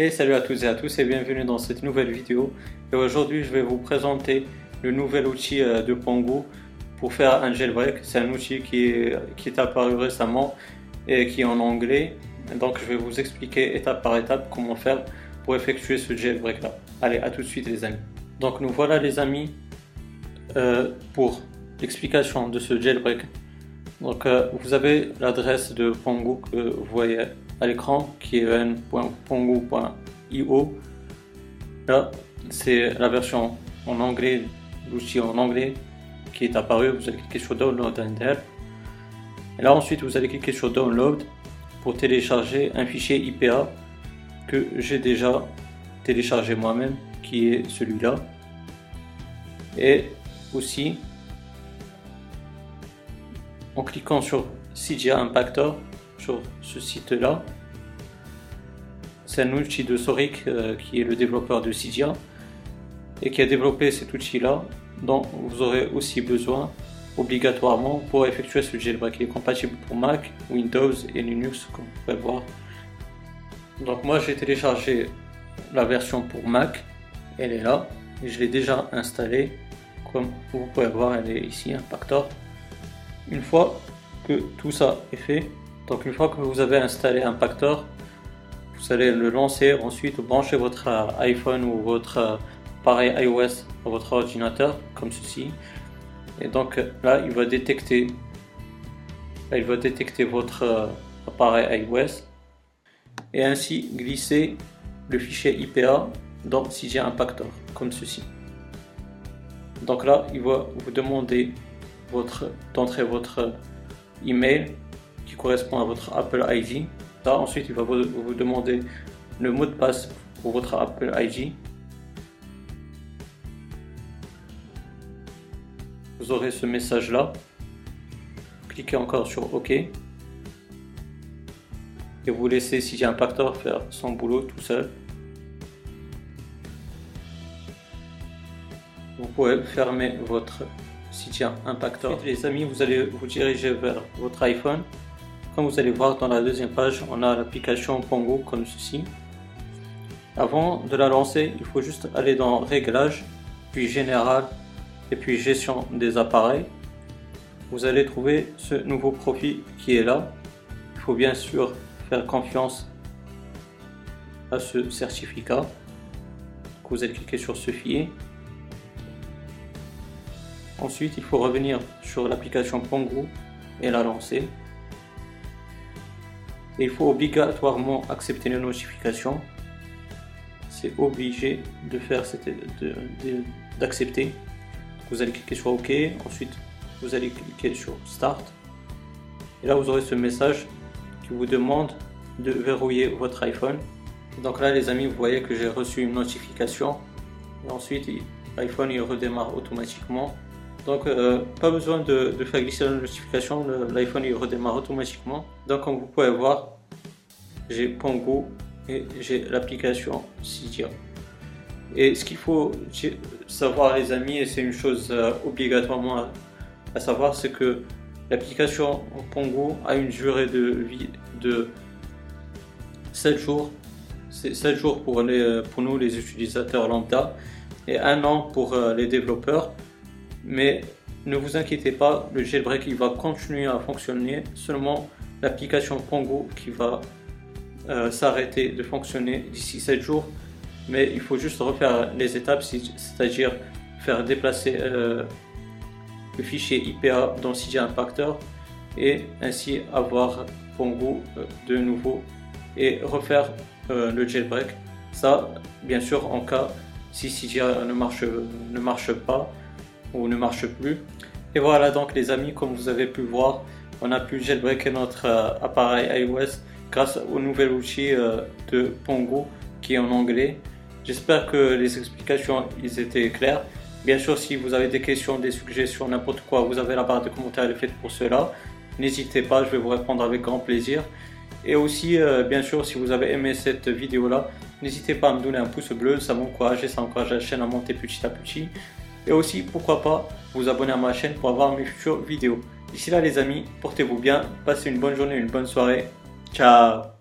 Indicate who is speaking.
Speaker 1: Et salut à toutes et à tous et bienvenue dans cette nouvelle vidéo. Et aujourd'hui je vais vous présenter le nouvel outil euh, de Pongo pour faire un jailbreak. C'est un outil qui est, qui est apparu récemment et qui est en anglais. Donc je vais vous expliquer étape par étape comment faire pour effectuer ce jailbreak là. Allez, à tout de suite les amis. Donc nous voilà les amis euh, pour l'explication de ce jailbreak. Donc euh, vous avez l'adresse de Pongo que vous voyez à l'écran qui est en.pongo.io. Là c'est la version en anglais, l'outil en anglais qui est apparu. Vous allez cliquer sur Download and Help. Et là ensuite vous allez cliquer sur Download pour télécharger un fichier IPA que j'ai déjà téléchargé moi-même qui est celui-là. Et aussi en cliquant sur Cydia Impactor sur ce site-là. C'est un outil de Soric euh, qui est le développeur de Cydia et qui a développé cet outil-là dont vous aurez aussi besoin obligatoirement pour effectuer ce jailbreak. Il est compatible pour Mac, Windows et Linux comme vous pouvez voir. Donc moi j'ai téléchargé la version pour Mac, elle est là et je l'ai déjà installée comme vous pouvez voir elle est ici Impactor. Une fois que tout ça est fait, donc une fois que vous avez installé Impactor, vous allez le lancer, ensuite brancher votre euh, iPhone ou votre euh, appareil iOS à votre ordinateur comme ceci. Et donc là, il va détecter, il va détecter votre euh, appareil iOS et ainsi glisser le fichier IPA dans CJ Impactor comme ceci. Donc là, il va vous demander votre, d'entrer votre email qui correspond à votre Apple ID. Ensuite, il va vous, vous demander le mot de passe pour votre Apple ID. Vous aurez ce message là. Cliquez encore sur OK. Et vous laissez CJ Impactor faire son boulot tout seul. Vous pouvez fermer votre site Impactor. les amis, vous allez vous diriger vers votre iPhone. Comme vous allez voir dans la deuxième page, on a l'application Pongo comme ceci. Avant de la lancer, il faut juste aller dans Réglages, puis Général et puis Gestion des appareils. Vous allez trouver ce nouveau profil qui est là. Il faut bien sûr faire confiance à ce certificat. Vous allez cliquer sur ce filet Ensuite, il faut revenir sur l'application Pongo et la lancer. Il faut obligatoirement accepter les notifications. C'est obligé de faire d'accepter. Vous allez cliquer sur OK. Ensuite, vous allez cliquer sur Start. Et là, vous aurez ce message qui vous demande de verrouiller votre iPhone. Donc là, les amis, vous voyez que j'ai reçu une notification. Et ensuite, l'iPhone il redémarre automatiquement. Donc, euh, pas besoin de, faire glisser la notification, l'iPhone il redémarre automatiquement. Donc, comme vous pouvez voir, j'ai Pongo et j'ai l'application Cydia. Et ce qu'il faut savoir, les amis, et c'est une chose euh, obligatoirement à, savoir, c'est que l'application Pongo a une durée de vie de 7 jours. C'est 7 jours pour, les, pour nous, les utilisateurs lambda, et un an pour euh, les développeurs. Mais ne vous inquiétez pas, le jailbreak il va continuer à fonctionner, seulement l'application Pongo qui va euh, s'arrêter de fonctionner d'ici 7 jours. Mais il faut juste refaire les étapes, c'est-à-dire faire déplacer euh, le fichier IPA dans CJ Impactor et ainsi avoir Pongo euh, de nouveau et refaire le jailbreak. Ça, bien sûr, en cas si CJ ne marche, ne marche pas ou ne marche plus. Et voilà donc les amis, comme vous avez pu voir, on a pu jailbreaker notre euh, appareil iOS grâce au nouvel outil euh, de Pongo qui est en anglais. J'espère que les explications ils étaient claires. Bien sûr, si vous avez des questions, des suggestions, n'importe quoi, vous avez la barre de commentaires est faite pour cela. N'hésitez pas, je vais vous répondre avec grand plaisir. Et aussi, euh, bien sûr, si vous avez aimé cette vidéo là, n'hésitez pas à me donner un pouce bleu, ça m'encourage et ça encourage la chaîne à monter petit à petit. Et aussi, pourquoi pas, vous abonner à ma chaîne pour avoir mes futures vidéos. D'ici là les amis, portez-vous bien, passez une bonne journée, une bonne soirée. Ciao